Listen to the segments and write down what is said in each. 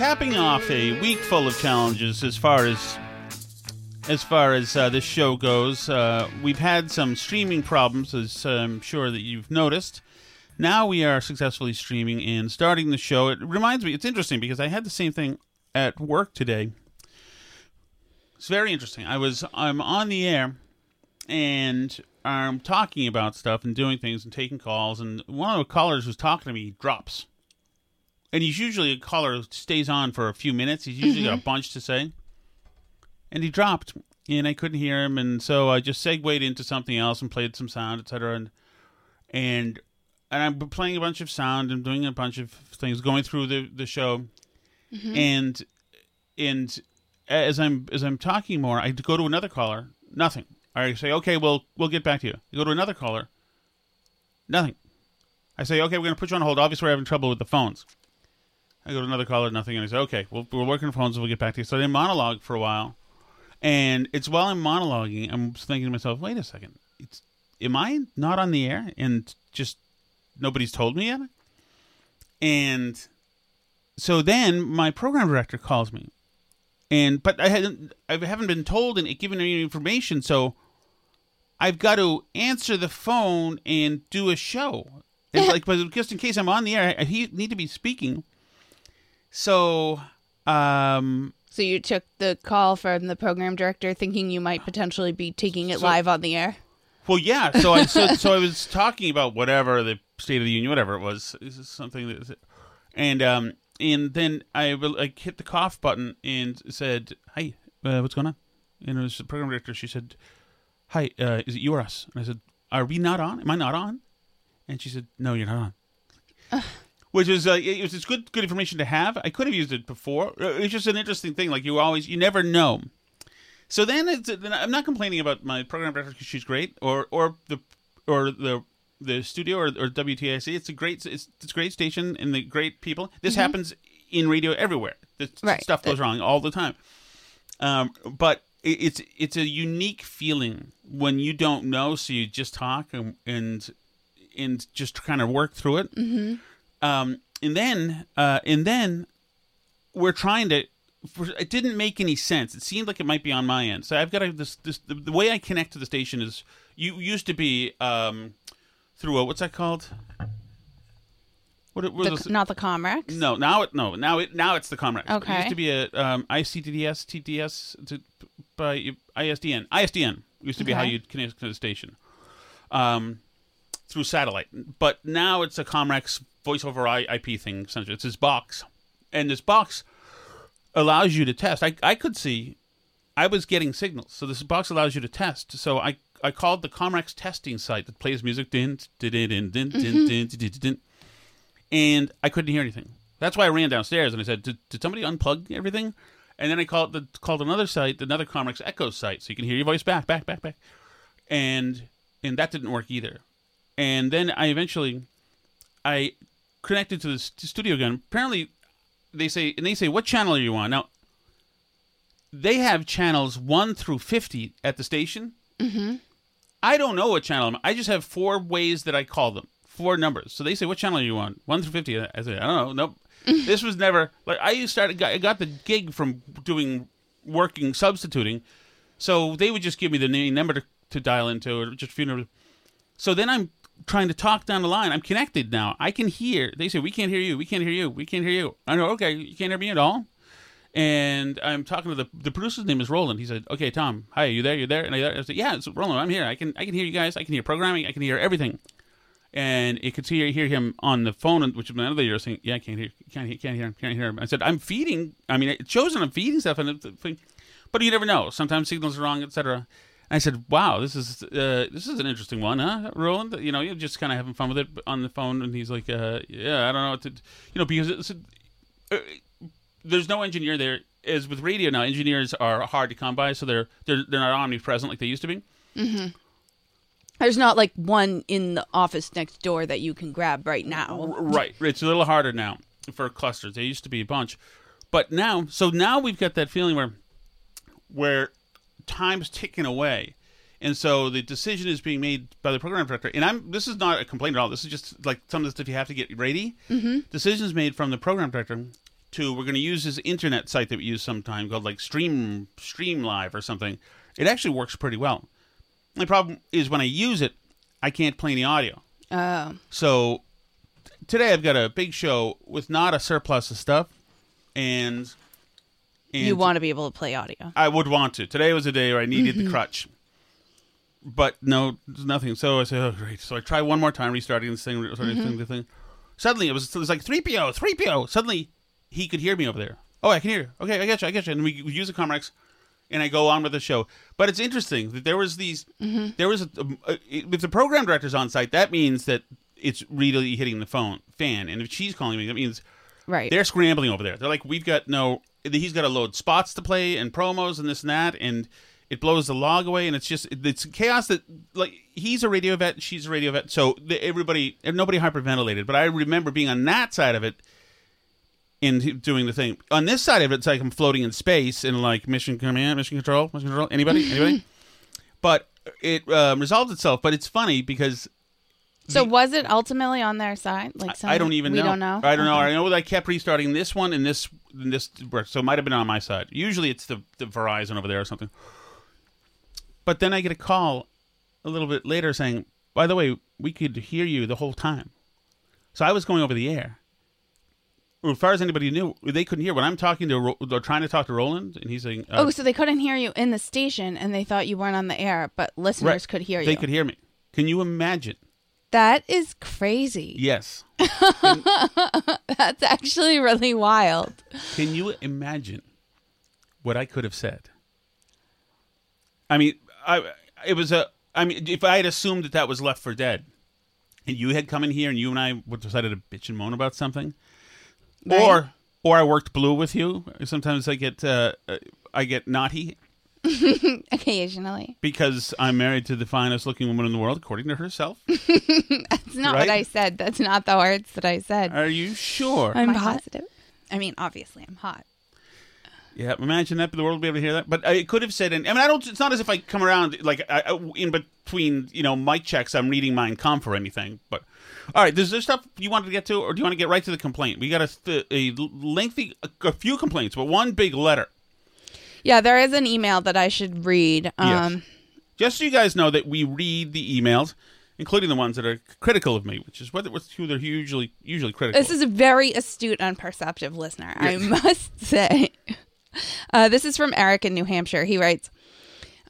Capping off a week full of challenges as far as as far as uh, this show goes. Uh, we've had some streaming problems, as I'm sure that you've noticed. Now we are successfully streaming and starting the show. It reminds me, it's interesting because I had the same thing at work today. It's very interesting. I was I'm on the air and I'm talking about stuff and doing things and taking calls, and one of the callers who's talking to me drops and he's usually a caller who stays on for a few minutes. He's usually mm-hmm. got a bunch to say, and he dropped, and I couldn't hear him, and so I just segued into something else and played some sound, etc. And and and I'm playing a bunch of sound and doing a bunch of things, going through the the show, mm-hmm. and and as I'm as I'm talking more, I go to another caller, nothing. I say, okay, well, we'll get back to you. You go to another caller, nothing. I say, okay, we're going to put you on hold. Obviously, we're having trouble with the phones. I go to another caller, nothing, and I say, okay, well, we're working on phones, and we'll get back to you. So they monologue for a while, and it's while I'm monologuing, I'm thinking to myself, wait a second, it's am I not on the air and just nobody's told me yet? And so then my program director calls me, and but I hadn't, I haven't been told and given any information, so I've got to answer the phone and do a show. It's like, but just in case I'm on the air, I need to be speaking. So, um, so you took the call from the program director, thinking you might potentially be taking it so, live on the air. Well, yeah. So I so, so I was talking about whatever the State of the Union, whatever it was, this is something that, and um, and then I like hit the cough button and said, "Hi, uh, what's going on?" And it was the program director. She said, "Hi, uh, is it you or us?" And I said, "Are we not on? Am I not on?" And she said, "No, you're not on." which is uh, it was just good good information to have. I could have used it before. Uh, it's just an interesting thing. Like you always, you never know. So then it's, I'm not complaining about my program director because she's great, or or the or the the studio or, or WTIC. It's a great it's it's a great station and the great people. This mm-hmm. happens in radio everywhere. This right. stuff goes wrong all the time. Um, but it's it's a unique feeling when you don't know, so you just talk and and, and just kind of work through it. Mm-hmm. Um, and then, uh, and then we're trying to. It didn't make any sense. It seemed like it might be on my end. So I've got to, this. This the, the way I connect to the station is you used to be um, through a what's that called? What, what the, not the Comrex? No, now it no now it now it's the Comrex. Okay, it used to be a um, ICTDS TDS to, by ISDN. ISDN used to be okay. how you'd connect to the station, um, through satellite. But now it's a Comrex voice over IP thing. Essentially, it's this box, and this box allows you to test. I I could see, I was getting signals, so this box allows you to test. So I I called the Comrex testing site that plays music and I couldn't hear anything. That's why I ran downstairs and I said, "Did, did somebody unplug everything?" And then I called the, called another site, another Comrex Echo site, so you can hear your voice back, back, back, back. And and that didn't work either. And then I eventually I connected to the studio again. Apparently, they say and they say what channel are you on now. They have channels one through fifty at the station. Mm-hmm. I don't know what channel I'm. I just have four ways that I call them, four numbers. So they say, "What channel are you on?" One through fifty. I say, "I don't know." Nope. this was never like I used started. Got, I got the gig from doing working substituting, so they would just give me the name number to, to dial into, or just a few numbers. So then I'm trying to talk down the line. I'm connected now. I can hear. They say, "We can't hear you. We can't hear you. We can't hear you." I know. Okay, you can't hear me at all. And I'm talking to the the producer's name is Roland. He said, "Okay, Tom, hi, you there? You there?" And I, I said, "Yeah, it's Roland. I'm here. I can I can hear you guys. I can hear programming. I can hear everything." And it could hear hear him on the phone, which is another year saying, "Yeah, I can't hear, can't hear, can't hear him, can't hear him." I said, "I'm feeding. I mean, it shows that I'm feeding stuff, and but you never know. Sometimes signals are wrong, etc." I said, "Wow, this is uh, this is an interesting one, huh, Roland? You know, you're just kind of having fun with it on the phone." And he's like, uh, "Yeah, I don't know what to, you know, because it's, uh, there's no engineer there. As with radio now, engineers are hard to come by, so they're they're they're not omnipresent like they used to be. There's not like one in the office next door that you can grab right now. Right. It's a little harder now for clusters. There used to be a bunch, but now, so now we've got that feeling where where time's ticking away. And so the decision is being made by the program director. And I'm this is not a complaint at all. This is just like some of the stuff you have to get ready. Mm-hmm. Decisions made from the program director to we're going to use this internet site that we use sometime called like Stream Stream Live or something. It actually works pretty well. The problem is when I use it, I can't play any audio. Oh. So t- today I've got a big show with not a surplus of stuff, and, and you want to be able to play audio. I would want to. Today was a day where I needed the mm-hmm. crutch, but no, there's nothing. So I said, "Oh, great!" So I try one more time, restarting this thing, restarting mm-hmm. thing, the thing. Suddenly, it was it was like three PO, three PO. Suddenly, he could hear me over there. Oh, I can hear. you. Okay, I get you. I get you. And we, we use the Comrex, and I go on with the show. But it's interesting that there was these, mm-hmm. there was a, a, if the program director's on site, that means that it's really hitting the phone fan. And if she's calling me, that means Right. they're scrambling over there. They're like, we've got no. He's got to load spots to play and promos and this and that, and it blows the log away, and it's just it's chaos. That like he's a radio vet, she's a radio vet, so everybody nobody hyperventilated. But I remember being on that side of it and doing the thing. On this side of it, it's like I'm floating in space and like mission command, mission control, mission control. Anybody, anybody? but it um, resolved itself. But it's funny because so was it ultimately on their side? Like I don't even we know. don't know. I don't know. Okay. I know that I kept restarting this one and this and this, so it might have been on my side. Usually it's the the Verizon over there or something. But then I get a call a little bit later saying, "By the way, we could hear you the whole time." So I was going over the air. As far as anybody knew, they couldn't hear when I'm talking to, or trying to talk to Roland, and he's saying, uh, Oh, so they couldn't hear you in the station, and they thought you weren't on the air, but listeners right, could hear you. They could hear me. Can you imagine? That is crazy. Yes. That's actually really wild. Can you imagine what I could have said? I mean, I it was a. I mean, if I had assumed that that was left for dead, and you had come in here and you and I would decided to bitch and moan about something, Right. or or I worked blue with you. Sometimes I get uh, uh, I get naughty Occasionally. because I'm married to the finest looking woman in the world, according to herself. That's not Right? what I said. That's not the words that I said. Are you sure? I'm positive. I mean, obviously, I'm hot. Yeah, imagine that. but The world would be able to hear that. But I could have said, and I mean, I don't. It's not as if I come around like I, I- in between, you know, mic checks. I'm reading Mein Kampf or anything. But all right, is there stuff you wanted to get to, or do you want to get right to the complaint? We got a, a lengthy, a, a few complaints, but one big letter. Yeah, there is an email that I should read. Um, Yes. Just so you guys know that we read the emails, including the ones that are critical of me, which is what who they're usually usually critical. This is a very astute and perceptive listener, I must say. Uh, this is from Eric in New Hampshire. He writes,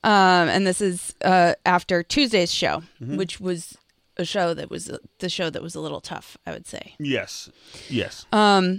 um, and this is uh, after Tuesday's show, Mm-hmm. which was a show that was the show that was a little tough, I would say. yes, yes. Uh,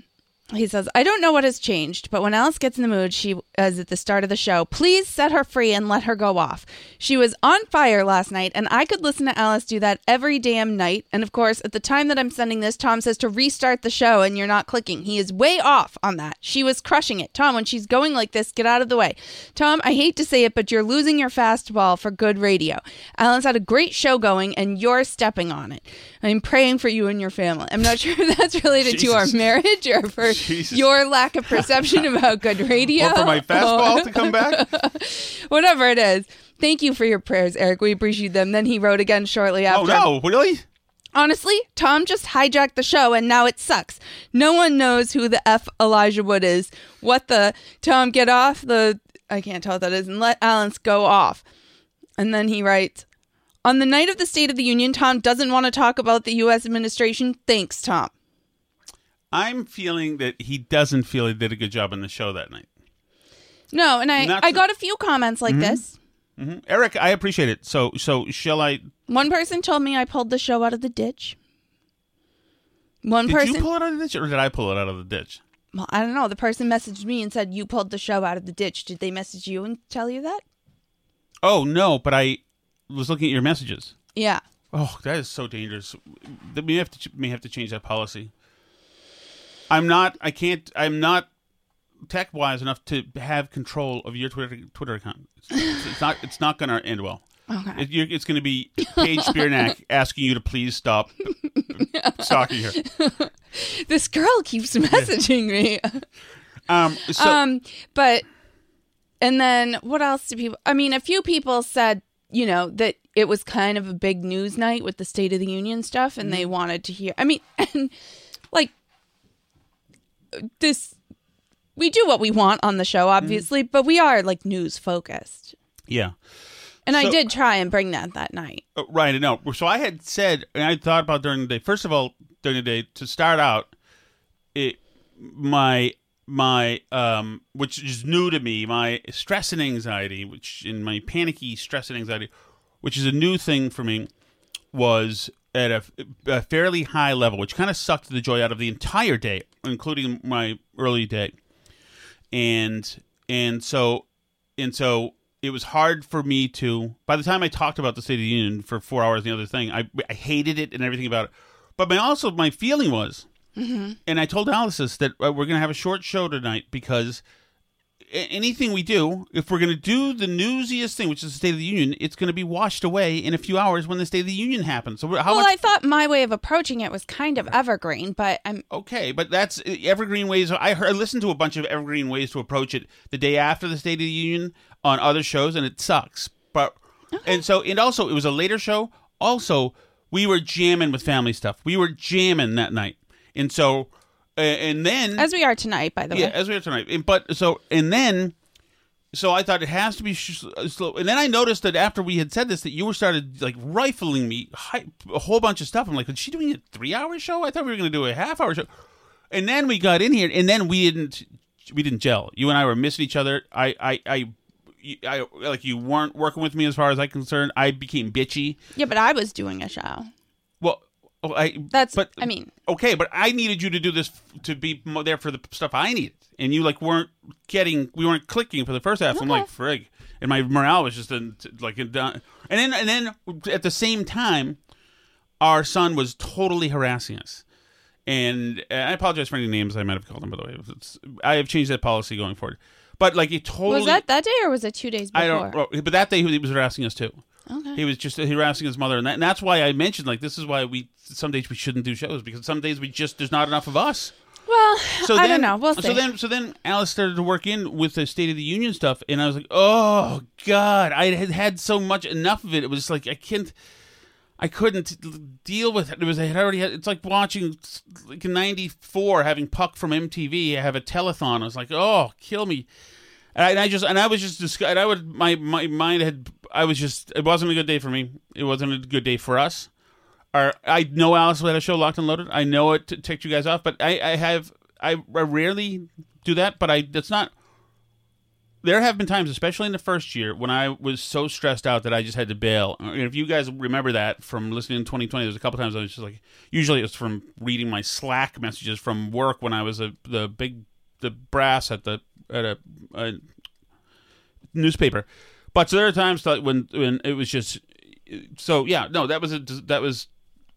he says, I don't know what has changed, but when Alice gets in the mood, she as at the start of the show, please set her free and let her go off. She was on fire last night, and I could listen to Alice do that every damn night. And of course, at the time that I'm sending this, Tom says to restart the show, and you're not clicking. He is way off on that. She was crushing it. Tom, when she's going like this, get out of the way. Tom, I hate to say it, but you're losing your fastball for good radio. Alice had a great show going, and you're stepping on it. I'm praying for you and your family. I'm not sure if that's related to our marriage or for Jesus. your lack of perception about good radio. Or for my fastball to come back? Whatever it is. Thank you for your prayers, Eric. We appreciate them. Then he wrote again shortly Oh, after. no. Really? Honestly, Tom just hijacked the show and now it sucks. No one knows who the F Elijah Wood is. What the Tom get off the I can't tell what that is and let Alice go off. And then he writes On the night of the State of the Union, Tom doesn't want to talk about the US administration. Thanks, Tom. I'm feeling that he doesn't feel he did a good job on the show that night. No, and I, Not I to- got a few comments like this. hmm Eric, I appreciate it. So, so shall I? One person told me I pulled the show out of the ditch. One Did person you pull it out of the ditch, or did I pull it out of the ditch? Well, I don't know. The person messaged me and said you pulled the show out of the ditch. Did they message you and tell you that? Oh no, but I was looking at your messages. Yeah. Oh, that is so dangerous. We have to may have to change that policy. I'm not. I can't. I'm not tech wise enough to have control of your Twitter Twitter account. It's, it's not. It's not going to end well. Okay. It, it's going to be Paige Spiranac asking you to please stop stalking her. This girl keeps messaging me. Um. So um, but and then what else do people? I mean, a few people said you know that it was kind of a big news night with the State of the Union stuff, and Mm-hmm. they wanted to hear. I mean, and like this, we do what we want on the show, obviously, but we are like news focused. yeah. And I did try and bring that that night. Uh, Right, no. So I had said, and I thought about during the day. First of all, during the day, to start out, it my my um, which is new to me, my stress and anxiety, which in my panicky stress and anxiety, which is a new thing for me, was at a, a fairly high level, which kind of sucked the joy out of the entire day, including my early day, and and so and so it was hard for me to by the time i talked about the state of the union for four hours and the other thing i, I hated it and everything about it. But my also my feeling was and i told alice that uh, we're going to have a short show tonight because anything we do if we're going to do the newsiest thing which is the state of the union it's going to be washed away in a few hours when the state of the union happens so how well, much I thought my way of approaching it was kind of evergreen, but I'm Okay, but that's uh, evergreen ways. I heard, I listened to a bunch of evergreen ways to approach it the day after the State of the Union on other shows, and it sucks. But and so and also it was a later show. Also, we were jamming with family stuff. We were jamming that night, and so and then as we are tonight, by the yeah, way. Yeah, as we are tonight. And, but so and then, so I thought it has to be sh- uh, slow. And then I noticed that after we had said this, that you were started like rifling me hi- a whole bunch of stuff. I'm like, is she doing a three hour show? I thought we were going to do a half hour show. And then we got in here, and then we didn't we didn't gel. You and I were missing each other. I I. I I like you weren't working with me as far as I'm concerned. I became bitchy. Yeah, but I was doing a show. Oh, I That's- but I mean- okay, but I needed you to do this f- to be mo- there for the stuff I needed, and you like weren't getting, we weren't clicking for the first half. I'm like frig, and my morale was just in, like in, and then and then at the same time, our son was totally harassing us. And uh, I apologize for any names I might have called him. By the way, it's, I have changed that policy going forward. But like, it totally Was that that day or was it two days before? I don't. But that day he was harassing us too. Okay. He was just harassing his mother, and, that, and that's why I mentioned like this is why we some days we shouldn't do shows because some days we just there's not enough of us. Well, So I then, don't know. We'll see. So then, so then Alice started to work in with the State of the Union stuff, and I was like, oh god, I had had so much enough of it. It was like I can't. I couldn't deal with it. It was I had already had. It's like watching like '94 having Puck from MTV have a telethon. I was like, oh, kill me. And I, and I just and I was just and I would my my mind had I was just it wasn't a good day for me. It wasn't a good day for us. Our, I know Alice had a show locked and loaded. I know it t- ticked you guys off, but I, I have I, I rarely do that. But I that's not there have been times, especially in the first year, when I was so stressed out that I just had to bail. If you guys remember that from listening in 2020, there's a couple times I was just like, usually it was from reading my Slack messages from work when I was a, the big the brass at the at a, a newspaper. But so there are times that when when it was just so yeah no that was a that was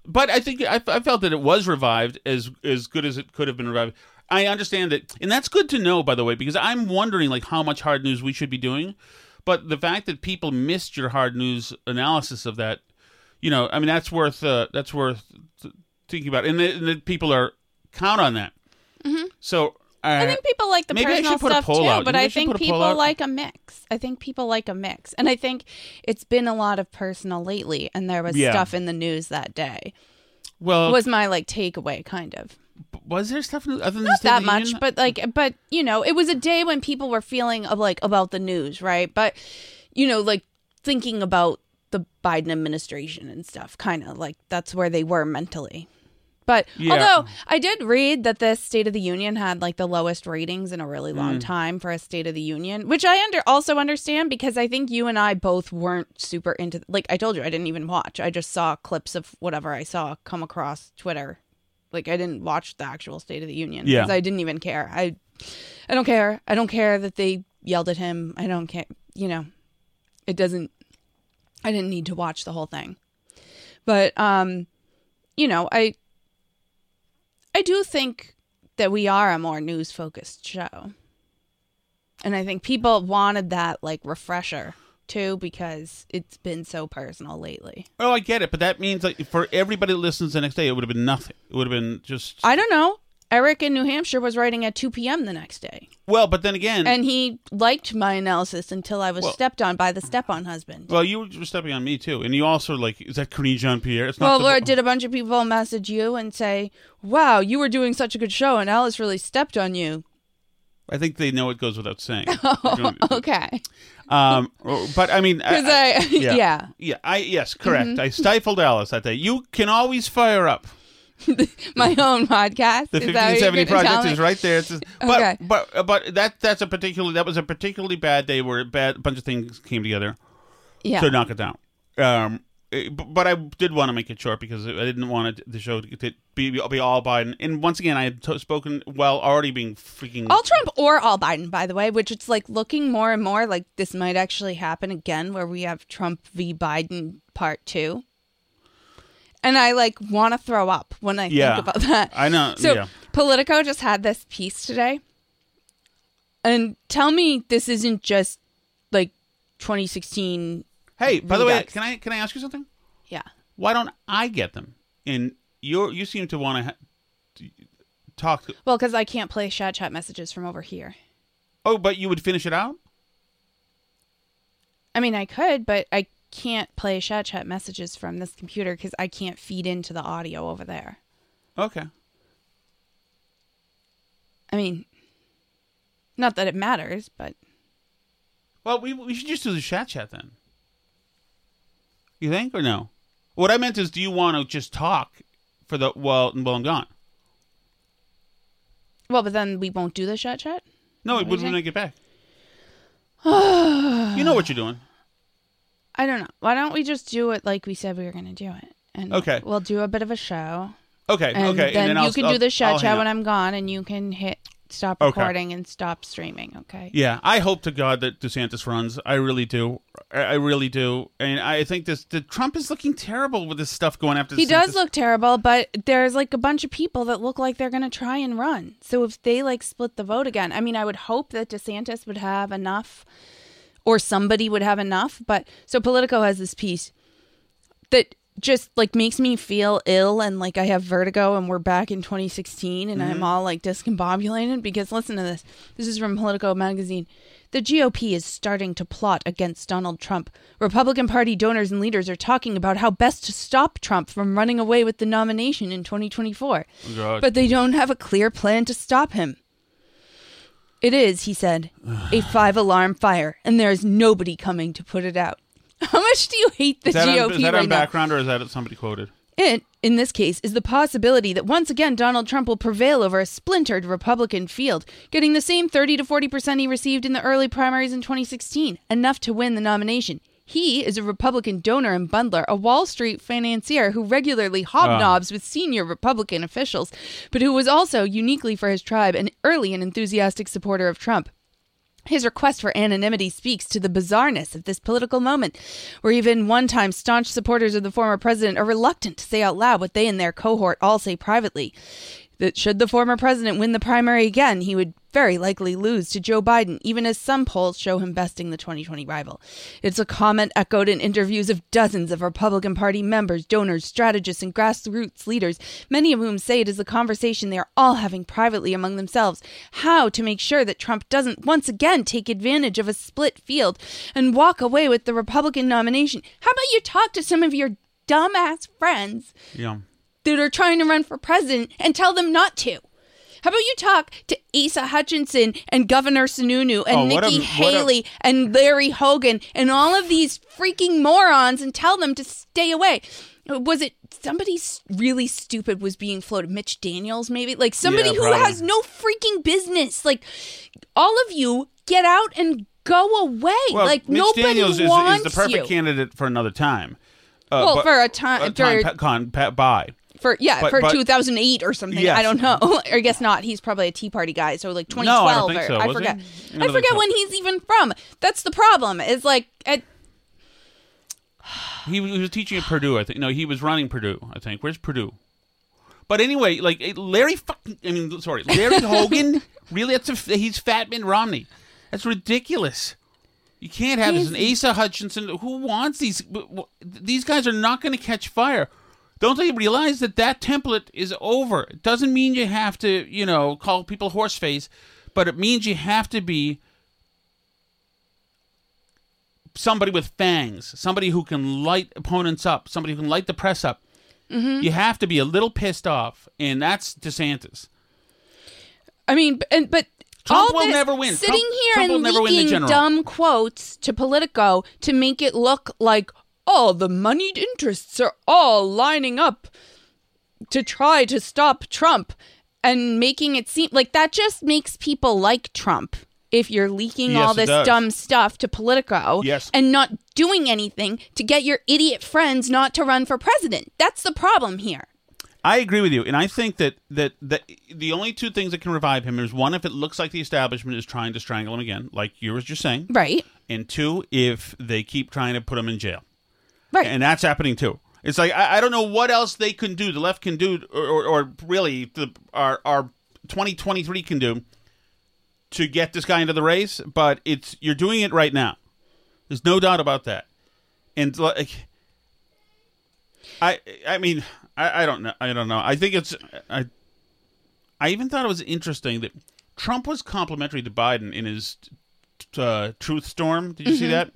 but I think I, I felt that it was revived as as good as it could have been revived. I understand that, and that's good to know, by the way, because I'm wondering like how much hard news we should be doing. But the fact that people missed your hard news analysis of that, you know, I mean, that's worth uh, that's worth thinking about, and that the people are count on that. Mm-hmm. So I think people like the maybe personal should put a stuff too, out. but Maybe I I think put a poll people out. like a mix. I think people like a mix, and I think it's been a lot of personal lately. And there was Yeah. stuff in the news that day. well, was my like takeaway, kind of. was there stuff other than Not that much, Union? but like, but you know, it was a day when people were feeling of like about the news, right? But you know, like thinking about the Biden administration and stuff, kind of like that's where they were mentally. But Yeah. although I did read that this State of the Union had like the lowest ratings in a really Mm. long time for a State of the Union, which I under also understand because I think you and I both weren't super into. Like I told you, I didn't even watch. I just saw clips of whatever I saw come across Twitter. Like I didn't watch the actual State of the Union Yeah. because I didn't even care. I, I don't care. I don't care that they yelled at him. I don't care. You know, it doesn't. I didn't need to watch the whole thing, but um, you know, I I do think that we are a more news focused show. And I think people wanted that like refresher too because it's been so personal lately. Oh, I get it, but that means like for everybody that listens the next day, it would have been nothing. It would have been just I don't know. Eric in New Hampshire was writing at 2 p.m. the next day. well. But then again, And he liked my analysis until I was Well- stepped on by the step on husband. well, you were stepping on me too, and you also like is that Karine Jean Pierre? It's Well, not. the, or did a bunch of people message you and say, wow, you were doing such a good show and Alice really stepped on you? I think they know it goes without saying. Okay. um, but I mean, Because I, yeah. yeah. yeah, I yes, correct. Mm-hmm. I stifled Alice that day. You can always fire up. my own podcast. The Is that what you're 1570 project is right there. It's just- but Okay. but but that that's a particularly that was a particularly bad day where a bad bunch of things came together Yeah. to knock it down. Um, eh, but I did want to make it short because I didn't want it, the show to to be be all Biden. And once again, I had t- spoken while already being freaking all Trump or all Biden, by the way, which it's like looking more and more like this might actually happen again, where we have Trump v. Biden part two. And I like want to throw up when I Yeah. think about that. I know, So yeah. Politico just had this piece today, and tell me this isn't just like 2016. Hey, by the way, can I can I ask you something? Yeah. Why don't I get them? And you you seem to want to ha- talk. Well, because I can't play chat chat messages from over here. Oh, but you would finish it out. I mean, I could, but I can't play chat chat messages from this computer because I can't feed into the audio over there. Okay. I mean, not that it matters, but Well, we we should just do the chat chat then. You think or no? What I meant is, do you want to just talk for the well while I'm gone? well, but then we won't do the chat chat. No, What when do you when I get back. you know what you're doing. I don't know. Why don't we just do it like we said we were going to do it? And Okay. we'll do a bit of a show, Okay, and okay. then, and then you I'll, can I'll- do the I'll chat hang chat when. I'm gone, and you can hit stop Okay. recording and stop streaming. Okay. Yeah, I hope to God that DeSantis runs. I really do. I I really do. And I think this the Trump is looking terrible with this stuff going after. He DeSantis. does look terrible, but there's like a bunch of people that look like they're going to try and run. So if they like split the vote again, I mean, I would hope that DeSantis would have enough or somebody would have enough. But so Politico has this piece that just like makes me feel ill and like I have vertigo and we're back in 2016 and I'm mm-hmm. all like discombobulated because listen to this. This is from Politico magazine. The GOP is starting to plot against Donald Trump. Republican Party donors and leaders are talking about how best to stop Trump from running away with the nomination in 2024. God. But they don't have a clear plan to stop him. It is, he said, a five alarm fire, and there is nobody coming to put it out. How much do you hate the Is that, GOP on, is that right on now? background or is that somebody quoted? It in this case is the possibility that once again Donald Trump will prevail over a splintered Republican field, getting the same 30 to 40% he received in the early primaries in 2016, enough to win the nomination. He is a Republican donor and bundler, a Wall Street financier who regularly hobnobs ah. with senior Republican officials, but who was also, uniquely for his tribe, an early and enthusiastic supporter of Trump. His request for anonymity speaks to the bizarreness of this political moment, where even one time staunch supporters of the former president are reluctant to say out loud what they and their cohort all say privately. That should the former president win the primary again, he would very likely lose to Joe Biden, even as some polls show him besting the 2020 rival. It's a comment echoed in interviews of dozens of Republican Party members, donors, strategists, and grassroots leaders, many of whom say it is a conversation they are all having privately among themselves. How to make sure that Trump doesn't once again take advantage of a split field and walk away with the Republican nomination. How about you talk to some of your dumbass friends Yeah. That are trying to run for president and tell them not to? How about you talk to Asa Hutchinson and Governor Sununu and Oh, a- Nikki a- Haley and Larry Hogan and all of these freaking morons and tell them to stay away? Was it somebody really stupid was being floated? Mitch Daniels, maybe? Like somebody Yeah, who has no freaking business. Like all of you get out and go away. Well, like Mitch nobody Daniels is, wants is the perfect you. candidate for another time. Uh, Well, for a time- a time pa- con, pa- by. For yeah But- for but- 2008 or something Yes. i don't know or i guess not he's probably a tea party guy so like 2012 No, I or so. i forget I i forget so. when he's even from that's the problem is like at, He, was- teaching at Purdue, I think. No, he was running Purdue, I think. Where's Purdue? But anyway, like Larry fucking, I mean, sorry, Larry Hogan. Really, that's a, he's Fat Man Romney. That's ridiculous. You can't have this. And Asa Hutchinson. Who wants these? These guys are not going to catch fire. Don't they realize that that template is over? It doesn't mean you have to, you know, call people horseface, but it means you have to be somebody with fangs, somebody who can light opponents up, somebody who can light the press up. Mm-hmm. You have to be a little pissed off, and that's DeSantis. i mean and but Trump all will never win. sitting Trump- here Trump will and never win the leaking general. dumb quotes to politico to make it look like oh the moneyed interests are all lining up to try to stop Trump and making it seem like that just makes people like Trump. If you're leaking Yes, all this dumb stuff to Politico Yes. and not doing anything to get your idiot friends not to run for president. That's the problem here. I agree with you, and I think that that that the only two things that can revive him is one, if it looks like the establishment is trying to strangle him again, like you were just saying, Right. and two, if they keep trying to put him in jail, Right. and that's happening too. It's like I, I don't know what else they can do. The left can do, or, or, or really, the our our twenty twenty three can do to get this guy into the race. But it's you're doing it right now. There's no doubt about that. And like, I I mean I, I don't know I don't know. I think it's I I even thought it was interesting that Trump was complimentary to Biden in his uh, truth storm. Did you see that?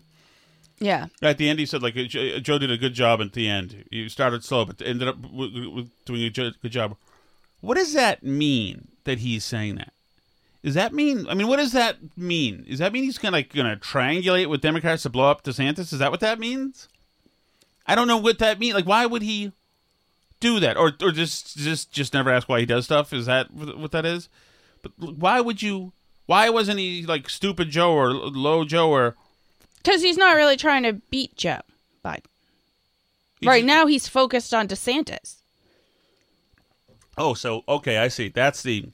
Yeah. At the end, he said like uh, uh, Joe did a good job at the end. You started slow, but ended up doing a good job. What does that mean that he's saying that? Does that mean? I mean, what does that mean? Does that mean he's gonna gonna triangulate with Democrats to blow up DeSantis? Is that what that means? I don't know what that means. Like, why would he do that, or or just just just never ask why he does stuff? Is that what that is? But why would you? Why wasn't he like stupid Joe or low Joe or? Because he's not really trying to beat Joe Biden. Right now, he's focused on DeSantis. Oh, so okay, I see. That's the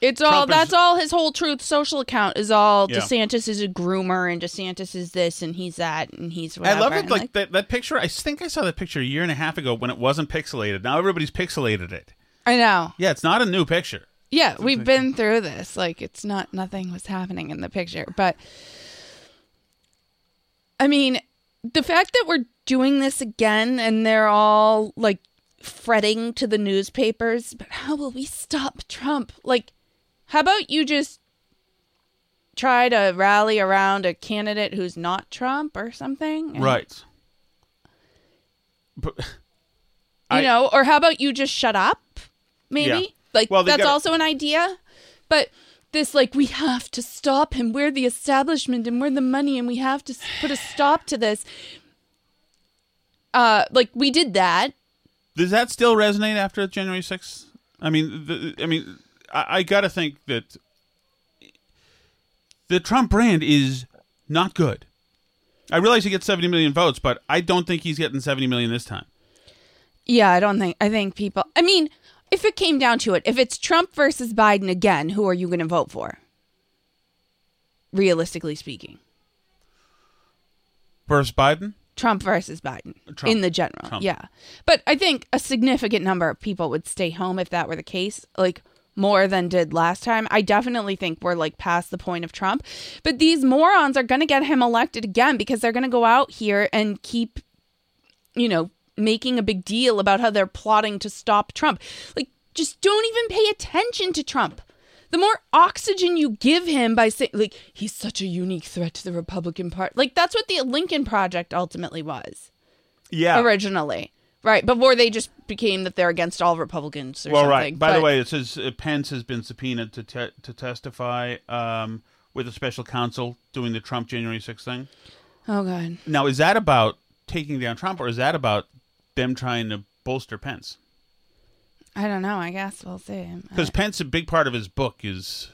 It's all is- that's all his whole truth social account is all Yeah. DeSantis is a groomer and DeSantis is this and he's that and he's whatever. I love it. And, Like, that, that picture. I think I saw that picture a year and a half ago when it wasn't pixelated. Now everybody's pixelated it. I know. Yeah, it's not a new picture. Yeah, we've been through this. Like it's not nothing was happening in the picture, but I mean, the fact that we're doing this again and they're all like fretting to the newspapers, but how will we stop Trump? Like how about you just try to rally around a candidate who's not Trump or something? Right. But You I- know, or how about you just shut up? Maybe? Yeah. Like Well, that's gotta- also an idea. But this like we have to stop him. We're the establishment and we're the money and we have to put a stop to this. Uh like we did that Does that still resonate after January 6th? I mean, the, I mean, I, I got to think that the Trump brand is not good. I realize he gets 70 million votes, but I don't think he's getting 70 million this time. Yeah, I don't think. I think people. I mean, if it came down to it, if it's Trump versus Biden again, who are you going to vote for? Realistically speaking, Versus Biden? Trump versus Biden Trump. in the general. Trump. Yeah. But I think a significant number of people would stay home if that were the case, like more than did last time. I definitely think we're like past the point of Trump. But these morons are going to get him elected again because they're going to go out here and keep, you know, making a big deal about how they're plotting to stop Trump. Like, just don't even pay attention to Trump. The more oxygen you give him by saying, like, he's such a unique threat to the Republican Party. Like, that's what the Lincoln Project ultimately was Yeah. originally. Right. Before they just became that they're against all Republicans or Well, something. right. By the way, it says uh, Pence has been subpoenaed to te- to testify um, with a special counsel doing the Trump January 6th thing. Oh, God. Now, is that about taking down Trump, or is that about them trying to bolster Pence? I don't know. I guess we'll see. Because uh, Pence, a big part of his book is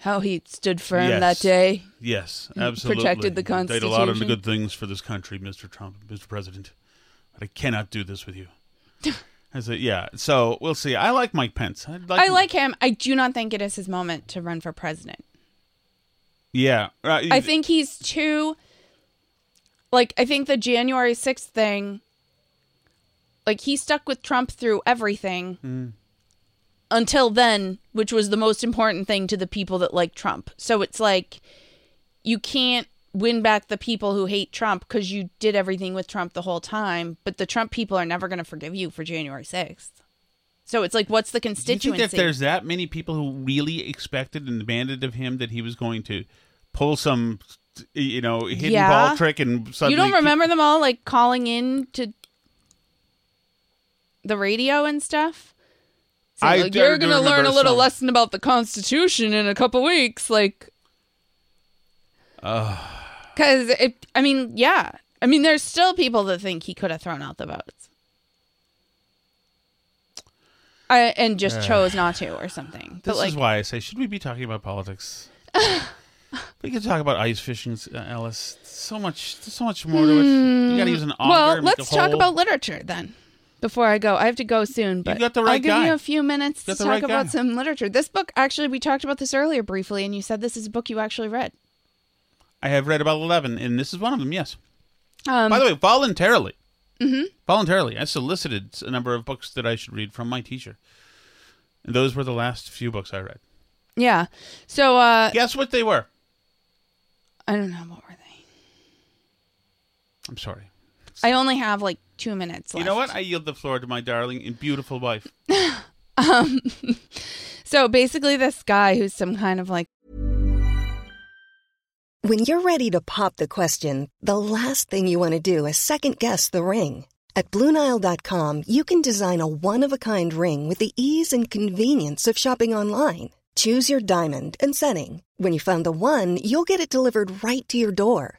How he stood firm Yes. that day. yes, absolutely protected the You Did a lot of the good things for this country, Mr. Trump, Mr. President. But I cannot do this with you. I said, yeah. So we'll see. I like Mike Pence. I like. I like him. I do not think it is his moment to run for president. Yeah. I think he's too. Like, I think the January 6th thing, like, he stuck with Trump through everything Hmm. until then, which was the most important thing to the people that like Trump. So it's like, you can't win back the people who hate Trump because you did everything with Trump the whole time, but the Trump people are never going to forgive you for January 6th. So it's like, what's the Do you constituency? think that there's that many people who really expected and demanded of him that he was going to pull some, you know, hidden Yeah. ball trick and suddenly you don't remember them all like calling in to the radio and stuff? Saying, I like, you're gonna learn a little some. lesson about the Constitution in a couple weeks, like. Because it, I mean, yeah, I mean, there's still people that think he could have thrown out the votes, I, and just chose not to, or something. This like, is why I say, should we be talking about politics? we could talk about ice fishing, uh, Alice. So much, so much more to it. You got to use an auger. Hmm. well, let's talk about literature then. Before I go, I have to go soon, but got the right I'll give guy. you a few minutes to talk right about guy. some literature. This book, actually, we talked about this earlier briefly, and you said this is a book you actually read. I have read about eleven, and this is one of them. Yes. Um, By the way, voluntarily. Mm-hmm. Voluntarily, I solicited a number of books that I should read from my teacher. And those were the last few books I read. yeah. So, uh, Guess what they were? I don't know what were they. I'm sorry. I only have like two minutes left. You know what? I yield the floor to my darling and beautiful wife. Um, so basically, this guy who's some kind of like When you're ready to pop the question, the last thing you want to do is second guess the ring. At Bluenile.com, you can design a one of a kind ring with the ease and convenience of shopping online. Choose your diamond and setting. When you find the one, you'll get it delivered right to your door.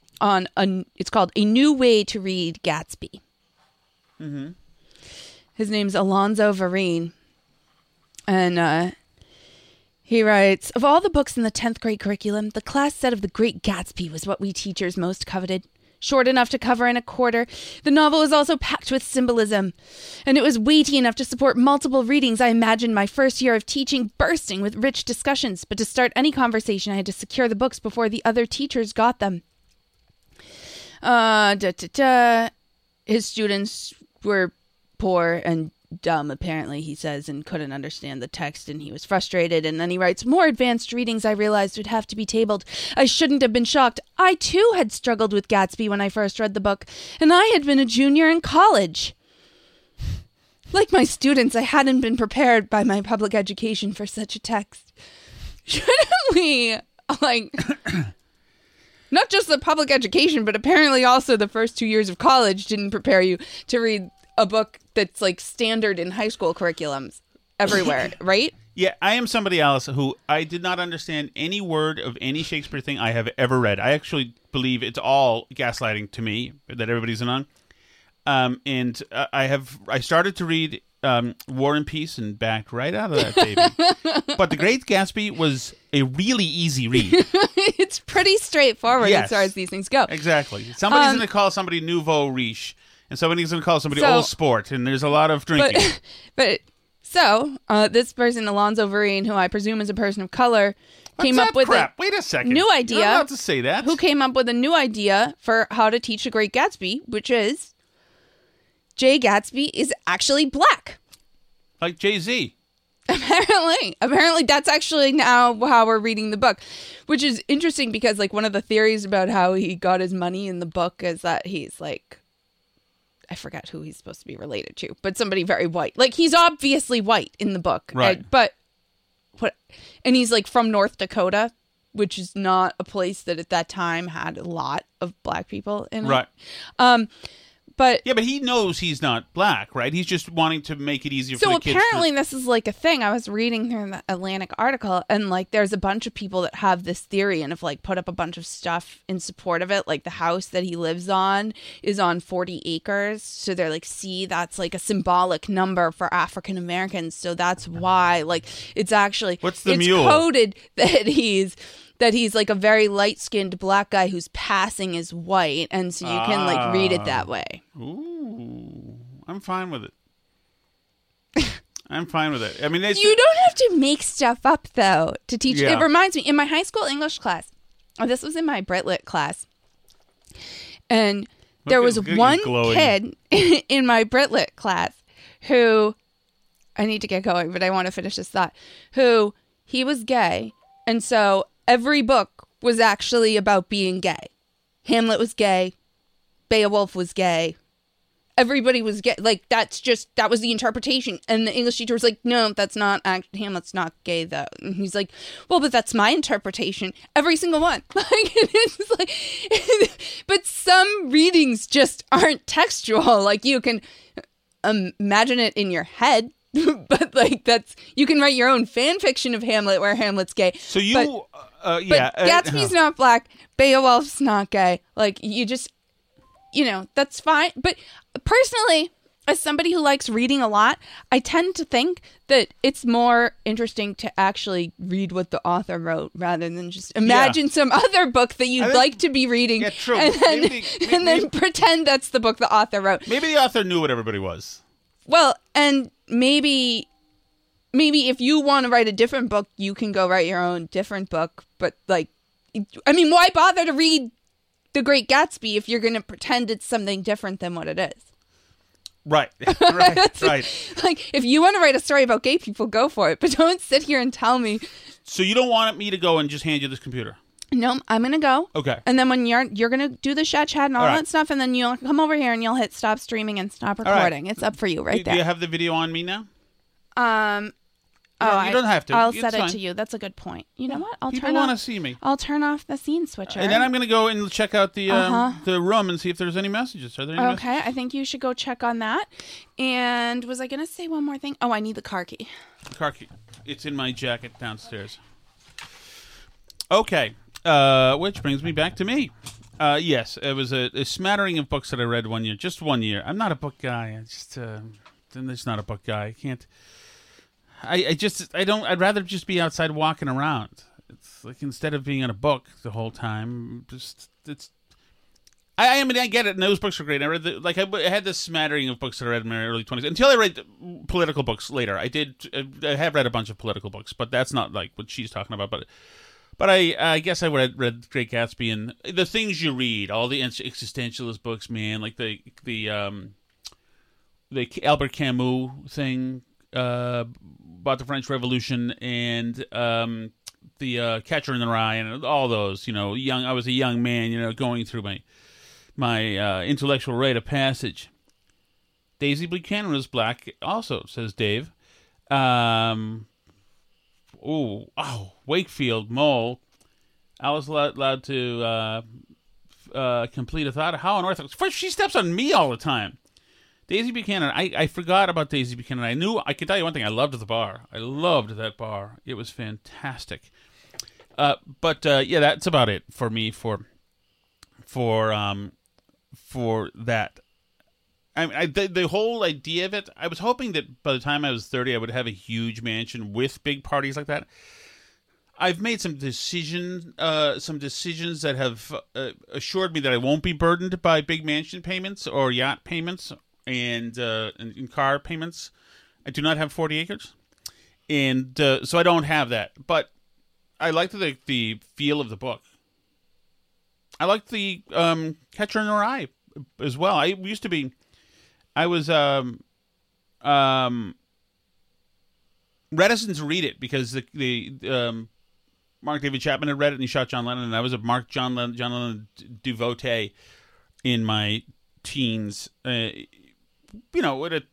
on a. It's called "A New Way to Read Gatsby." Mm-hmm. His name's Alonzo Varine, and uh, he writes of all the books in the tenth grade curriculum, the class set of The Great Gatsby was what we teachers most coveted. Short enough to cover in a quarter, the novel was also packed with symbolism, and it was weighty enough to support multiple readings. I imagined my first year of teaching bursting with rich discussions, but to start any conversation, I had to secure the books before the other teachers got them. Uh, da, da, da. His students were poor and dumb, apparently, he says, and couldn't understand the text, and he was frustrated. And then he writes, More advanced readings I realized would have to be tabled. I shouldn't have been shocked. I, too, had struggled with Gatsby when I first read the book, and I had been a junior in college. Like my students, I hadn't been prepared by my public education for such a text. Shouldn't we, like, not just the public education, but apparently also the first two years of college didn't prepare you to read a book that's like standard in high school curriculums everywhere, right? Yeah, I am somebody else who I did not understand any word of any Shakespeare thing I have ever read. I actually believe it's all gaslighting to me that everybody's in on. Um, and uh, I have I started to read um, War and Peace and backed right out of that baby. but The Great Gatsby was a really easy read. it's pretty straightforward Yes. as far as these things go. Exactly. Somebody's Um, going to call somebody nouveau riche, and somebody's going to call somebody So- old sport, and there's a lot of drinking. But but so uh, this person, Alonzo Vereen, who I presume is a person of color, came up that with crap? a Wait a second. new You're idea. not allowed to say that. who came up with a new idea for how to teach The Great Gatsby, which is Jay Gatsby is actually black. Like Jay Z. apparently apparently that's actually now how we're reading the book which is interesting because like one of the theories about how he got his money in the book is that he's like i forget who he's supposed to be related to but somebody very white like he's obviously white in the book Right. and- but what and he's like from north dakota which is not a place that at that time had a lot of black people in it Right. um but Yeah, but he knows he's not black, right? He's just wanting to make it easier so for the kids. apparently to... this is like a thing i was reading through the atlantic article and like there's a bunch of people that have this theory and have like put up a bunch of stuff in support of it like the house that he lives on is on 40 acres so they're like see that's like a symbolic number for african americans so that's why like it's actually What's the it's mule? coded that he's that he's like a very light-skinned black guy who's passing as white and so you can like read it Ah. that way Ooh, I'm fine with it. I'm fine with it. I mean, it's, You don't have to make stuff up though to teach. Yeah. It reminds me in my high school English class. Oh, this was in my Brit Lit class, and there was at one kid in my Brit Lit class who I need to get going, but I want to finish this thought. Who he was gay, and so every book was actually about being gay. Hamlet was gay. Beowulf was gay. Everybody was gay. like that's just that was the interpretation. And the english teacher was like no that's not act- hamlet's not gay though. And he's like well but that's my interpretation. Every single one. Like it's like but some readings just aren't textual. Like you can um, imagine it in your head. But like that's you can write your own fan fiction of hamlet where hamlet's gay. So you, but- uh, but yeah, uh, Gatsby's not black. Beowulf's not gay. Like you just, you know, that's fine. But personally, as somebody who likes reading a lot, I tend to think that it's more interesting to actually read what the author wrote rather than just imagine some other book that you'd think- like to be reading Yeah, true. and then, Maybe- and then maybe- pretend that's the book the author wrote. Maybe the author knew what everybody was. Well, and maybe maybe if you want to write a different book, you can go write your own different book, but like I mean, why bother to read The Great Gatsby if you're going to pretend it's something different than what it is? Right, right, right. Like if you want to write a story about gay people, go for it, but don't sit here and tell me, So you don't want me to go and just hand you this computer? "No, I'm going to go." Okay. And then when you're you're going to do the chat chat and all, All right. that stuff and then you'll come over here and you'll hit stop streaming and stop right. recording. It's up for you right do, there. do you have the video on me now? Um. Oh, you I- don't have to. I'll It's set it to you. That's a good point. You know what? I'll People turn want to off. see me. I'll turn off the scene switcher. And then I'm going to go and check out the um, Uh-huh. the room and see if there's any messages. Are there any Okay, I think you should go check on that. And was I going to say one more thing? Oh, I need the car key. messages? Car key. It's in my jacket downstairs. Okay. Uh, which brings me back to me. Uh, yes, it was a, a smattering of books that I read one year. Just one year. I'm not a book guy. I just uh, I'm just not a book guy. I can't. I, I just I don't. I'd rather just be outside walking around. It's like instead of being on a book the whole time. Just it's. I, I mean, I get it. And those books are great. I read the, like I, I had this smattering of books that I read in my early twenties until I read political books later. I did. I have read a bunch of political books, but that's not like what she's talking about. But But I, I guess I read read Great Gatsby and the things you read, all the existentialist books, man, like the the um the Albert Camus thing uh, about the French Revolution and um the uh, Catcher in the Rye and all those. You know, young. I was a young man. You know, going through my my uh, intellectual rite of passage. Daisy Buchanan was black, also says Dave. Um, oh, oh, Wakefield Mole. I was allowed, to uh, uh, complete a thought. How on earth? First, she steps on me all the time. Daisy Buchanan. I, I forgot about Daisy Buchanan. I knew I could tell you one thing. I loved the bar. I loved that bar. It was fantastic. Uh, but uh, yeah, that's about it for me for for um for that. I, I the, the whole idea of it. I was hoping that by the time I was thirty, I would have a huge mansion with big parties like that. I've made some decision, uh, some decisions that have uh, assured me that I won't be burdened by big mansion payments or yacht payments and, uh, and, and car payments. I do not have forty acres, and uh, so I don't have that. But I liked the the feel of the book. I liked the um, Catcher in the Rye as well. I used to be, I was um, um, reticent to read it because the the um, Mark David Chapman had read it and he shot John Lennon, and I was a Mark John Lennon, John Lennon devotee in my teens. Uh, you know, it,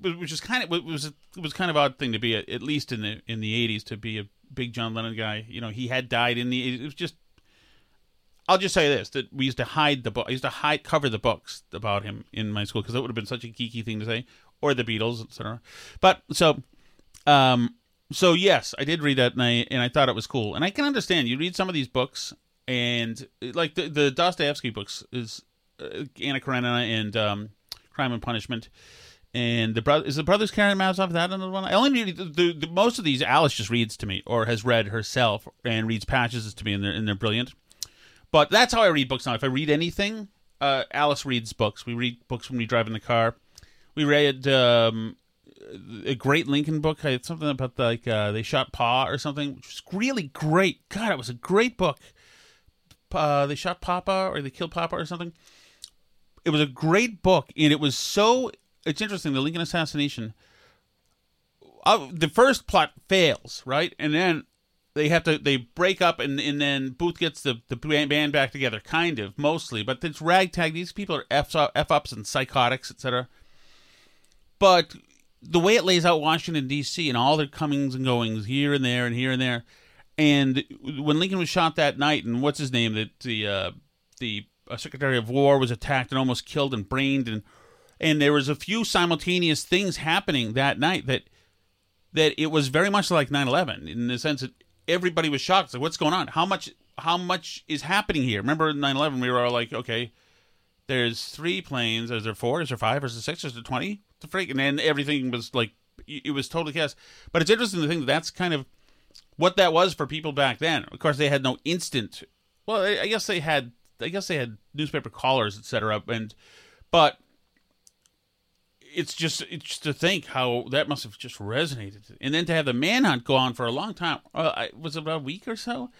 which is kind of it was it was kind of odd thing to be at least in the in the eighties to be a big John Lennon guy. You know, he had died in the. It was just. I'll just say this: that we used to hide the book. I used to hide cover the books about him in my school because that would have been such a geeky thing to say, or the Beatles, etc. But so, um, so yes, I did read that, and I and I thought it was cool. And I can understand you read some of these books, and like the the Dostoevsky books is uh, Anna Karenina and um, Crime and Punishment and the brother is the brothers Karamazov that another one. I only read the, the, the, most of these. Alice just reads to me or has read herself and reads patches to me, and they're and they're brilliant. But that's how I read books now. If I read anything, uh, Alice reads books. We read books when we drive in the car. We read um, a great Lincoln book. Something about like uh, they shot Pa or something, which was really great. God, it was a great book. Uh, they shot Papa or they killed Papa or something. It was a great book, and it was so it's interesting. The Lincoln assassination. Uh, the first plot fails, right, and then they have to they break up, and and then Booth gets the the band back together, kind of, mostly, but it's ragtag. These people are f f ups and psychotics, etc. But the way it lays out Washington D.C. and all their comings and goings here and there and here and there, and when Lincoln was shot that night, and what's his name, that the uh, the uh, Secretary of War was attacked and almost killed and brained and and there was a few simultaneous things happening that night that that it was very much like 9-11 in the sense that everybody was shocked. It's like what's going on? How much how much is happening here? Remember 9-11 we were all like okay there's three planes. Is there four? Is there five? Is there six? Is there 20 the freak. And then everything was like it was totally chaos. But it's interesting to think that that's kind of what that was for people back then. Of course they had no instant well i guess they had i guess they had newspaper callers etc and but it's just it's just to think how that must have just resonated, and then to have the manhunt go on for a long time. Uh, was about a week or so?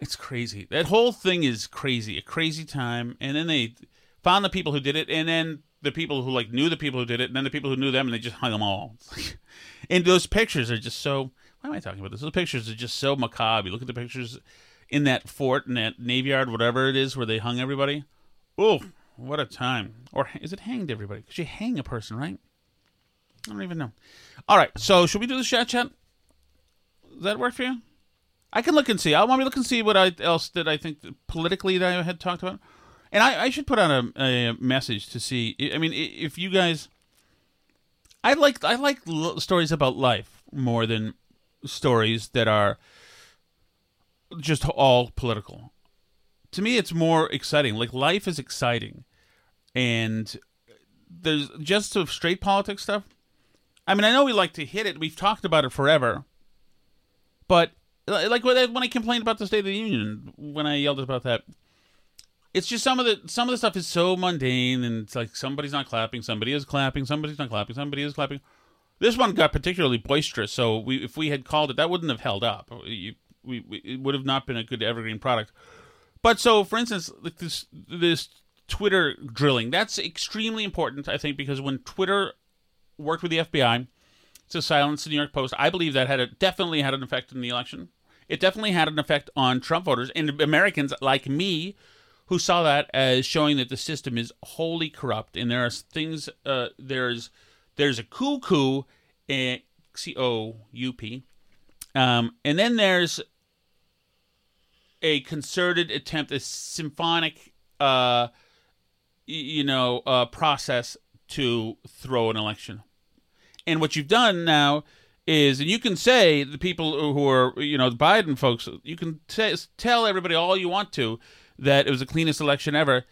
It's crazy. That whole thing is crazy. A crazy time, and then they found the people who did it, and then the people who like knew the people who did it, and then the people who knew them, and they just hung them all. and those pictures are just so. Why am I talking about this? Those pictures are just so macabre. You look at the pictures in that fort, in that navy yard, whatever it is, where they hung everybody. Oh, what a time. Or is it hanged everybody? Because you hang a person, right? I don't even know. All right, so should we do the chat chat? Does that work for you? I can look and see. I want me to look and see what I, else did I think politically that I had talked about. And I, I should put out a, a, message to see. I mean, if you guys, I like I like stories about life more than stories that are just all political to me it's more exciting. Like life is exciting, and there's just some straight politics stuff. I mean, I know we like to hit it. We've talked about it forever, but like when I complained about the State of the Union, when I yelled about that, it's just some of the some of the stuff is so mundane, and it's like somebody's not clapping, somebody is clapping, somebody's not clapping, somebody is clapping. This one got particularly boisterous, so we, if we had called it, that wouldn't have held up. You, we, we it would have not been a good evergreen product. But so, for instance, like this this Twitter drilling that's extremely important, I think, because when Twitter worked with the FBI to silence the New York Post, I believe that had a, definitely had an effect in the election. It definitely had an effect on Trump voters and Americans like me who saw that as showing that the system is wholly corrupt and there are things uh, there's there's a coup eh, C O U P um, and then there's a concerted attempt a symphonic uh, you know uh, process to throw an election and what you've done now is, and you can say the people who are, you know, the Biden folks, you can t- tell everybody all you want to that it was the cleanest election ever,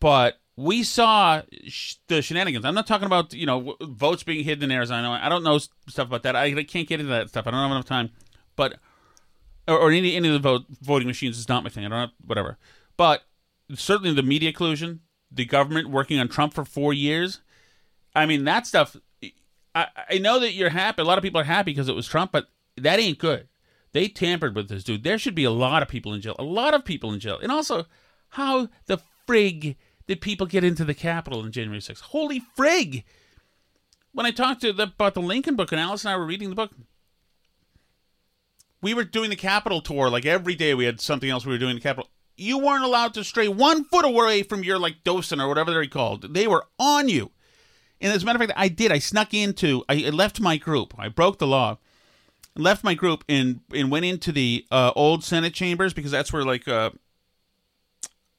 but we saw sh- the shenanigans. I'm not talking about you know w- votes being hidden in Arizona. I don't know stuff about that. I, I, can't get into that stuff. I don't have enough time. But or, or any any of the vote, voting machines is not my thing. I don't have whatever. But certainly the media collusion, the government working on Trump for four years. I mean that stuff I, I know that you're happy. A lot of people are happy because it was Trump, but that ain't good. They tampered with this dude. There should be a lot of people in jail. A lot of people in jail. And also, how the frig did people get into the Capitol on January 6th? Holy frig! When I talked to the, about the Lincoln book, and Alice and I were reading the book, we were doing the Capitol tour. Like every day, we had something else we were doing in the Capitol. You weren't allowed to stray one foot away from your like docent or whatever they're called. They were on you. And as a matter of fact, I did. I snuck into. I left my group. I broke the law. Left my group and and went into the uh, old Senate chambers because that's where like uh,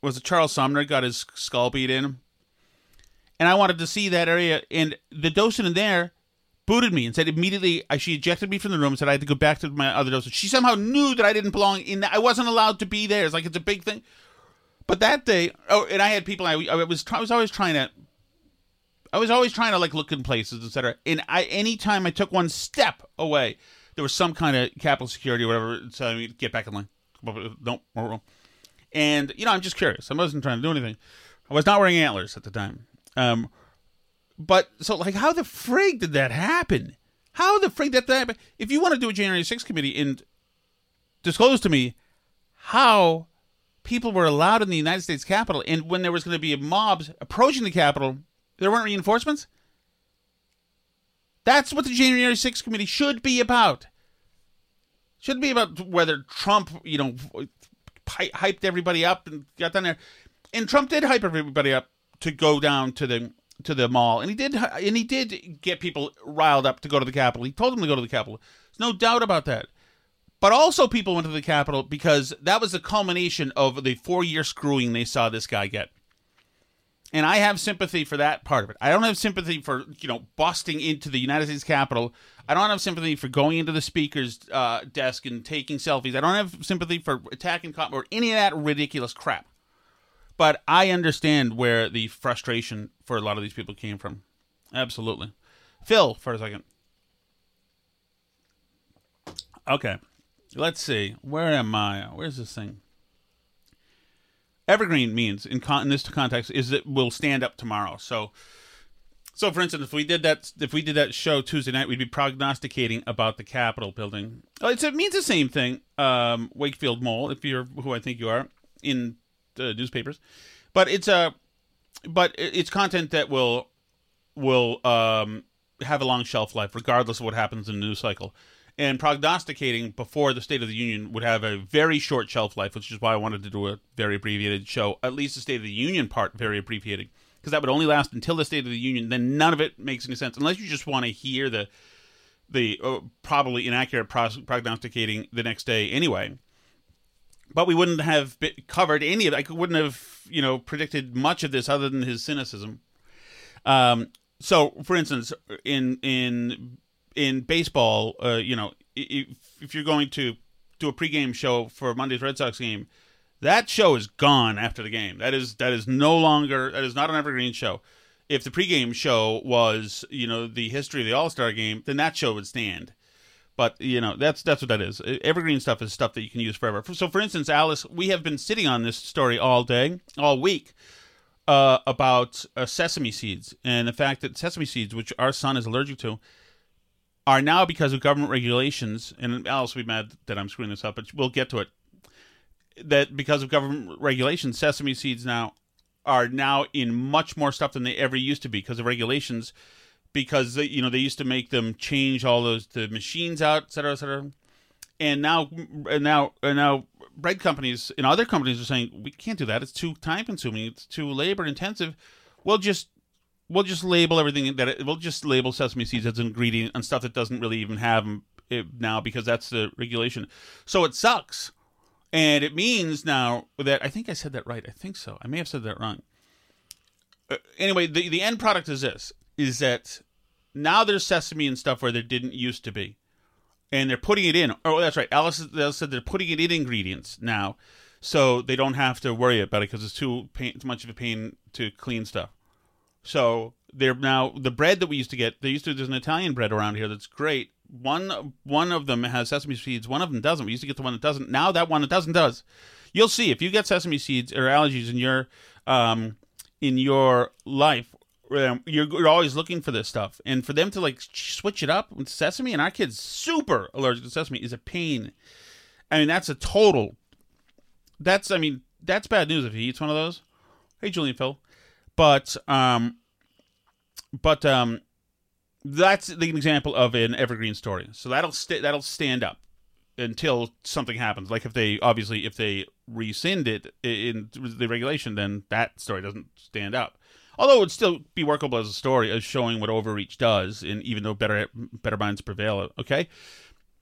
was it Charles Sumner got his skull beat in. And I wanted to see that area. And the docent in there booted me and said immediately she ejected me from the room and said I had to go back to my other docent. She somehow knew that I didn't belong in. That. I wasn't allowed to be there. It's like it's a big thing. But that day, oh, and I had people. I, I was I was always trying to I was always trying to like look in places, etc. And I, anytime I took one step away, there was some kind of capital security or whatever telling me get back in line. Nope. And you know, I'm just curious. I wasn't trying to do anything. I was not wearing antlers at the time. Um, but so like, how the frig did that happen? How the frig did that happen? If you want to do a January 6th committee and disclose to me how people were allowed in the United States Capitol, and when there was going to be mobs approaching the Capitol there weren't reinforcements? That's what the January 6th committee should be about. Should be about whether Trump, you know, hyped everybody up and got down there. And Trump did hype everybody up to go down to the to the mall, and he did, and he did get people riled up to go to the Capitol. He told them to go to the Capitol. There's no doubt about that. But also, people went to the Capitol because that was the culmination of the four year screwing they saw this guy get and I have sympathy for that part of it. I don't have sympathy for you know busting into the United States Capitol. I don't have sympathy for going into the speaker's uh, desk and taking selfies. I don't have sympathy for attacking cop or any of that ridiculous crap. But I understand where the frustration for a lot of these people came from. Absolutely, Phil, for a second. Okay, let's see. Where am I? Where's this thing? evergreen means in, con- in this context is that we'll stand up tomorrow. So, so for instance, if we did that, if we did that show Tuesday night, we'd be prognosticating about the Capitol building. It's, it means the same thing. Um, Wakefield Mole, if you're who I think you are in the newspapers, but it's a, but it's content that will will um, have a long shelf life, regardless of what happens in the news cycle and prognosticating before the State of the Union would have a very short shelf life, which is why I wanted to do a very abbreviated show, at least the State of the Union part very abbreviated, because that would only last until the State of the Union. Then none of it makes any sense unless you just want to hear the the uh, probably inaccurate prognosticating the next day anyway. But we wouldn't have covered any of. I wouldn't have, you know, predicted much of this other than his cynicism. Um, so, for instance, in in in baseball, uh, you know, if, if you're going to do a pregame show for Monday's Red Sox game, that show is gone after the game. That is that is no longer that is not an evergreen show. If the pregame show was, you know, the history of the All Star game, then that show would stand. But you know, that's that's what that is. Evergreen stuff is stuff that you can use forever. So, for instance, Alice, we have been sitting on this story all day, all week, uh, about uh, sesame seeds and the fact that sesame seeds, which our son is allergic to, are now because of government regulations, and Alice will be mad that I'm screwing this up, but we'll get to it. That because of government regulations, sesame seeds now are now in much more stuff than they ever used to be because of regulations. Because you know they used to make them change all those the machines out, et cetera, et cetera. And now, and now, and now, bread companies and other companies are saying we can't do that. It's too time consuming. It's too labor intensive. We'll just we'll just label everything that it, we'll just label sesame seeds as an ingredient and stuff that doesn't really even have it now because that's the regulation. So it sucks, and it means now that I think I said that right. I think so. I may have said that wrong. Uh, anyway, the the end product is this: is that now there's sesame and stuff where there didn't used to be, and they're putting it in. Oh, that's right. Alice, Alice said they're putting it in ingredients now, so they don't have to worry about it because it's too pain, too much of a pain to clean stuff. So they're now the bread that we used to get. They used to there's an Italian bread around here that's great. One one of them has sesame seeds. One of them doesn't. We used to get the one that doesn't. Now that one that doesn't does. You'll see if you get sesame seeds or allergies in your um in your life. Um, you're, you're always looking for this stuff, and for them to like switch it up with sesame, and our kids super allergic to sesame is a pain. I mean, that's a total. That's I mean, that's bad news if he eats one of those. Hey, Julian Phil but um, but um, that's the example of an evergreen story. So that'll st- that'll stand up until something happens. Like if they obviously if they rescind it in the regulation, then that story doesn't stand up. Although it would still be workable as a story, as showing what overreach does, and even though better better minds prevail. Okay,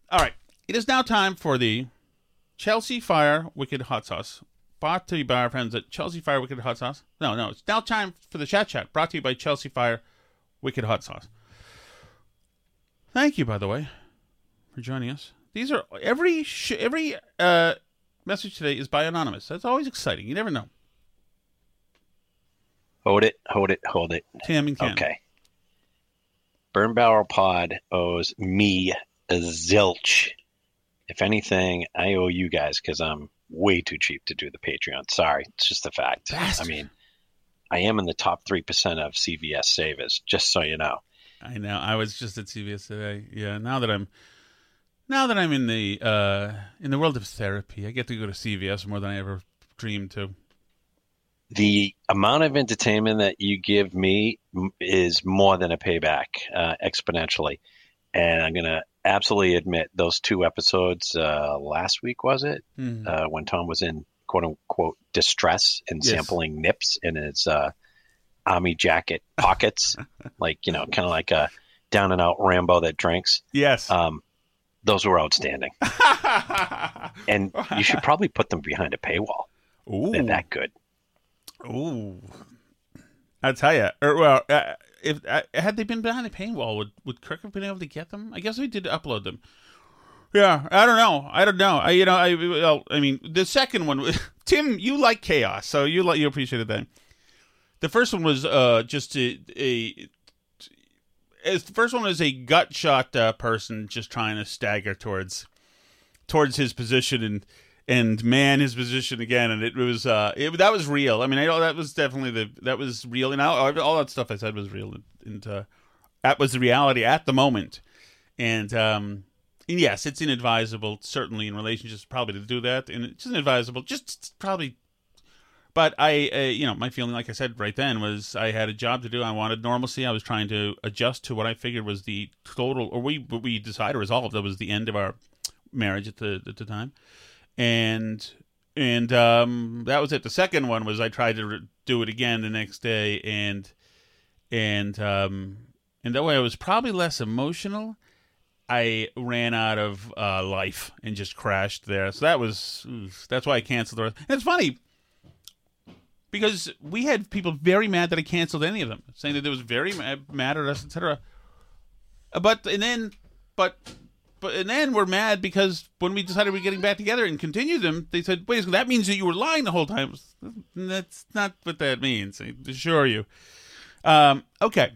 all right. It is now time for the Chelsea Fire Wicked Hot Sauce brought to you by our friends at Chelsea Fire Wicked Hot Sauce. No, no, it's now time for the chat chat, brought to you by Chelsea Fire Wicked Hot Sauce. Thank you, by the way, for joining us. These are every sh- every uh, message today is by anonymous. That's always exciting. You never know. Hold it, hold it, hold it. Tam and. Okay. Burn Barrel Pod owes me a zilch. If anything, I owe you guys because I'm way too cheap to do the Patreon. Sorry, it's just a fact. Bastard. I mean, I am in the top three percent of CVS savers, just so you know. I know. I was just at CVS today. Yeah. Now that I'm, now that I'm in the uh, in the world of therapy, I get to go to CVS more than I ever dreamed to. The amount of entertainment that you give me is more than a payback uh, exponentially, and I'm gonna absolutely admit those two episodes uh, last week was it Mhm. uh, when Tom was in quote unquote distress and Yes. sampling nips in his uh, army jacket pockets, like you know, kind of like a down and out Rambo that drinks. Yes. Um, those were outstanding, and you should probably put them behind a paywall. Ooh. They're that good. Ooh. I tell you, or, well, uh, if uh, had they been behind a paywall, would would Kirk have been able to get them? I guess we did upload them. Yeah, I don't know. I don't know. I you know I well, I mean the second one, Tim, you like chaos, so you like you appreciated that. The first one was uh just a, a as the first one was a gut shot uh, person just trying to stagger towards towards his position and and man his position again and it was uh it, that was real i mean i know that was definitely the that was real and all, all that stuff i said was real and, and uh that was the reality at the moment and um and yes it's inadvisable certainly in relationships probably to do that and it's inadvisable just probably but I, uh, you know, my feeling, like I said right then, was I had a job to do. I wanted normalcy. I was trying to adjust to what I figured was the total, or we we decided resolved that was the end of our marriage at the at the time, and and um, that was it. The second one was I tried to re- do it again the next day, and and um, and that way I was probably less emotional. I ran out of uh, life and just crashed there. So that was that's why I canceled the rest. And it's funny because we had people very mad that I canceled any of them, saying that they was very mad, mad at us, etc. But and then, but but and then we're mad because when we decided we are getting back together and continue them, they said, "Wait, that means that you were lying the whole time." That's not what that means. I assure you. Um, okay.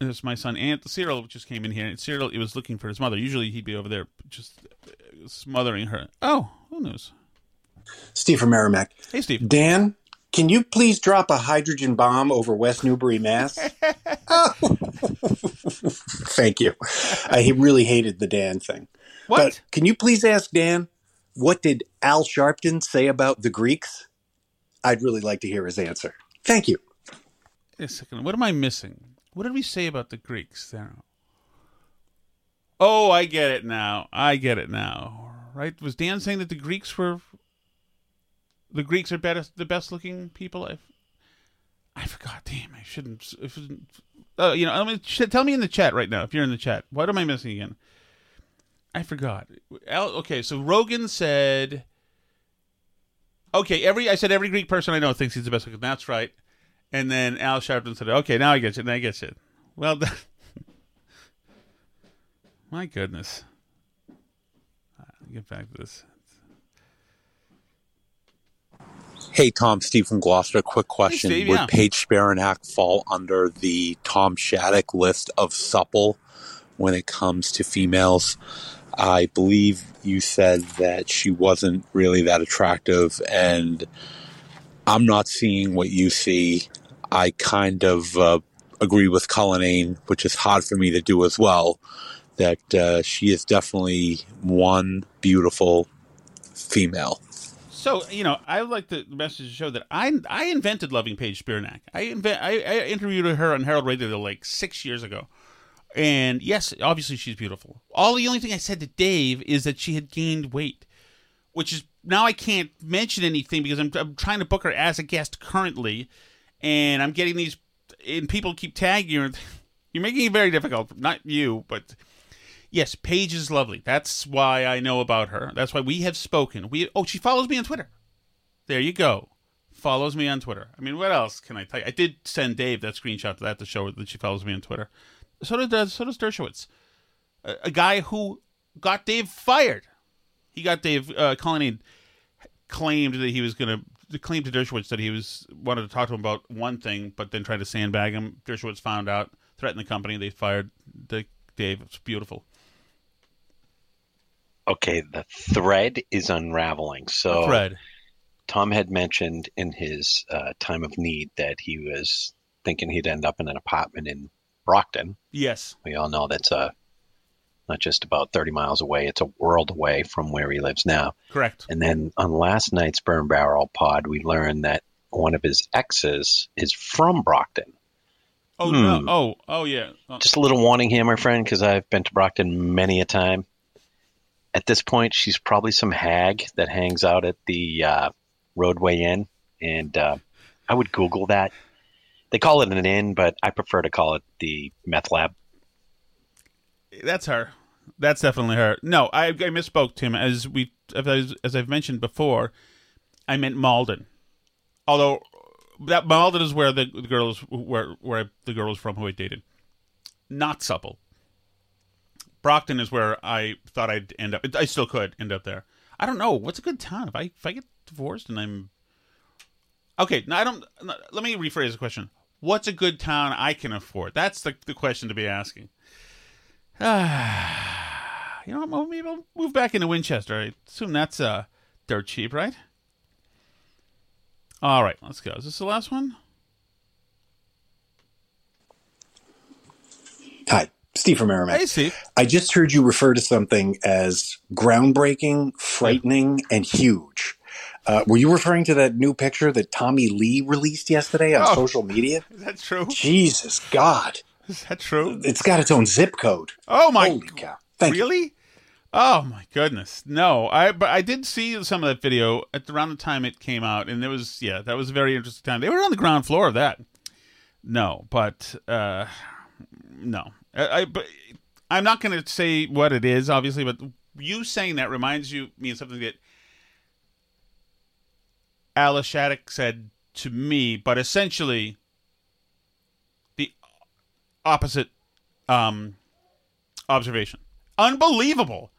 This is my son Ant. Cyril just came in here. And Cyril, he was looking for his mother. Usually he'd be over there just smothering her. Oh, who knows? Steve from Merrimack. Hey, Steve. Dan, Can you please drop a hydrogen bomb over West Newbury, Mass? oh. Thank you. I really hated the Dan thing. What? But can you please ask Dan what did Al Sharpton say about the Greeks? I'd really like to hear his answer. Thank you. A second. What am I missing? What did we say about the Greeks there? Oh, I get it now. I get it now. Right? Was Dan saying that the Greeks were the Greeks are better, the best looking people? I, I forgot. Damn, I shouldn't. If, uh, you know, I mean, tell me in the chat right now if you're in the chat. What am I missing again? I forgot. Al, okay, so Rogan said. Okay, every I said every Greek person I know thinks he's the best looking. That's right. And then Al Sharpton said, "Okay, now I get you. Now I get you." Well done. My goodness. Get back to this. Hey, Tom, Steve from Gloucester. Quick question. Steve, Would yeah. Paige Spiranac fall under the Tom Shattuck list of supple when it comes to females? I believe you said that she wasn't really that attractive, and I'm not seeing what you see. I kind of uh, agree with Cullinane, which is hard for me to do as well, that uh, she is definitely one beautiful female. So you know, I like the message to show that I I invented loving Paige Spiranac. I invent I, I interviewed her on Herald Radio like six years ago, and yes, obviously she's beautiful. All the only thing I said to Dave is that she had gained weight, which is now I can't mention anything because I'm I'm trying to book her as a guest currently, and I'm getting these and people keep tagging you. You're making it very difficult. Not you, but Yes, Paige is lovely. That's why I know about her. That's why we have spoken. We oh, she follows me on Twitter. There you go. Follows me on Twitter. I mean, what else can I tell you? I did send Dave that screenshot to that to show that she follows me on Twitter. So did uh, so does Dershowitz, a, a guy who got Dave fired. He got Dave uh, Cullinane claimed that he was going to claim to Dershowitz that he was wanted to talk to him about one thing, but then tried to sandbag him. Dershowitz found out, threatened the company. They fired the Dave. It's beautiful. Okay, the thread is unraveling. So Thread. Tom had mentioned in his uh, time of need that he was thinking he'd end up in an apartment in Brockton. Yes. We all know that's a not just about 30 miles away; it's a world away from where he lives now. Correct. And then on last night's Burn Barrel pod, we learned that one of his exes is from Brockton. Oh Hmm. no! Oh, oh yeah. Oh, Just a little warning here, my friend, because I've been to Brockton many a time. At this point, she's probably some hag that hangs out at the uh, Rodeway Inn, and uh, I would Google that. They call it an inn, but I prefer to call it the meth lab. that's her. That's definitely her. No, I, I misspoke, Tim. As we, as, as I've mentioned before, I meant Malden. Although that Malden is where the, the where where the girl is from who I dated. Not supple. Brockton is where I thought I'd end up. I still could end up there. I don't know what's a good town if I if I get divorced and I'm okay. No, I don't. Let me rephrase the question. What's a good town I can afford? That's the the question to be asking. Ah, you know, what, maybe I'll move back into Winchester. I assume that's uh dirt cheap, right? All right, let's go. Is this the last one? Hi, Steve from Merrimack. Hey, Steve. I just heard you refer to something as groundbreaking, frightening, and huge. Uh, were you referring to that new picture that Tommy Lee released yesterday on Oh. social media? Is that true? Jesus God. Is that true? It's got its own zip code. Oh my! Holy cow. Thank you. really? Oh my goodness! No, I but I did see some of that video at around the time it came out, and it was yeah, that was a very interesting time. They were on the ground floor of that. No, but uh no, I, but I'm not going to say what it is, obviously. But you saying that reminds you me of something that Alice Shattuck said to me, but essentially the opposite um observation. Unbelievable.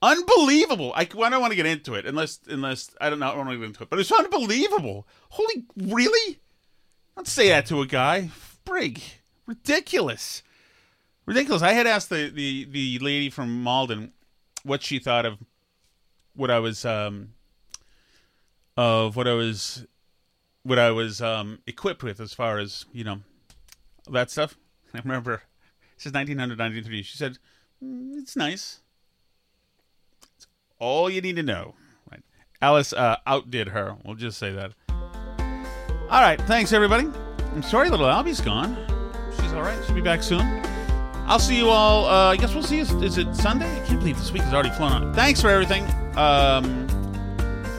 Unbelievable. I, I don't want to get into it unless unless I don't know I don't want to get into it. But it's unbelievable. Holy really? Don't say that to a guy. Brig. Ridiculous. Ridiculous. I had asked the, the, the lady from Malden what she thought of what I was um of what I was what I was um, equipped with as far as you know that stuff. I remember this is 1993. She said, mm, "It's nice. It's all you need to know." Right? Alice uh, outdid her. We'll just say that. All right, thanks everybody. I'm sorry, little Albie's gone. She's all right. She'll be back soon. I'll see you all. Uh, I guess we'll see you. Is it Sunday? I can't believe this week has already flown on. Thanks for everything. Um,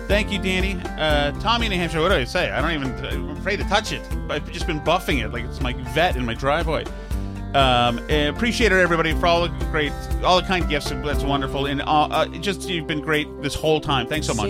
thank you, Danny. Uh, Tommy, New Hampshire. What do I say? I don't even. I'm afraid to touch it. I've just been buffing it like it's my vet in my driveway. Um, appreciate it, everybody, for all the great, all the kind gifts. That's wonderful, and uh, uh, just you've been great this whole time. Thanks so much.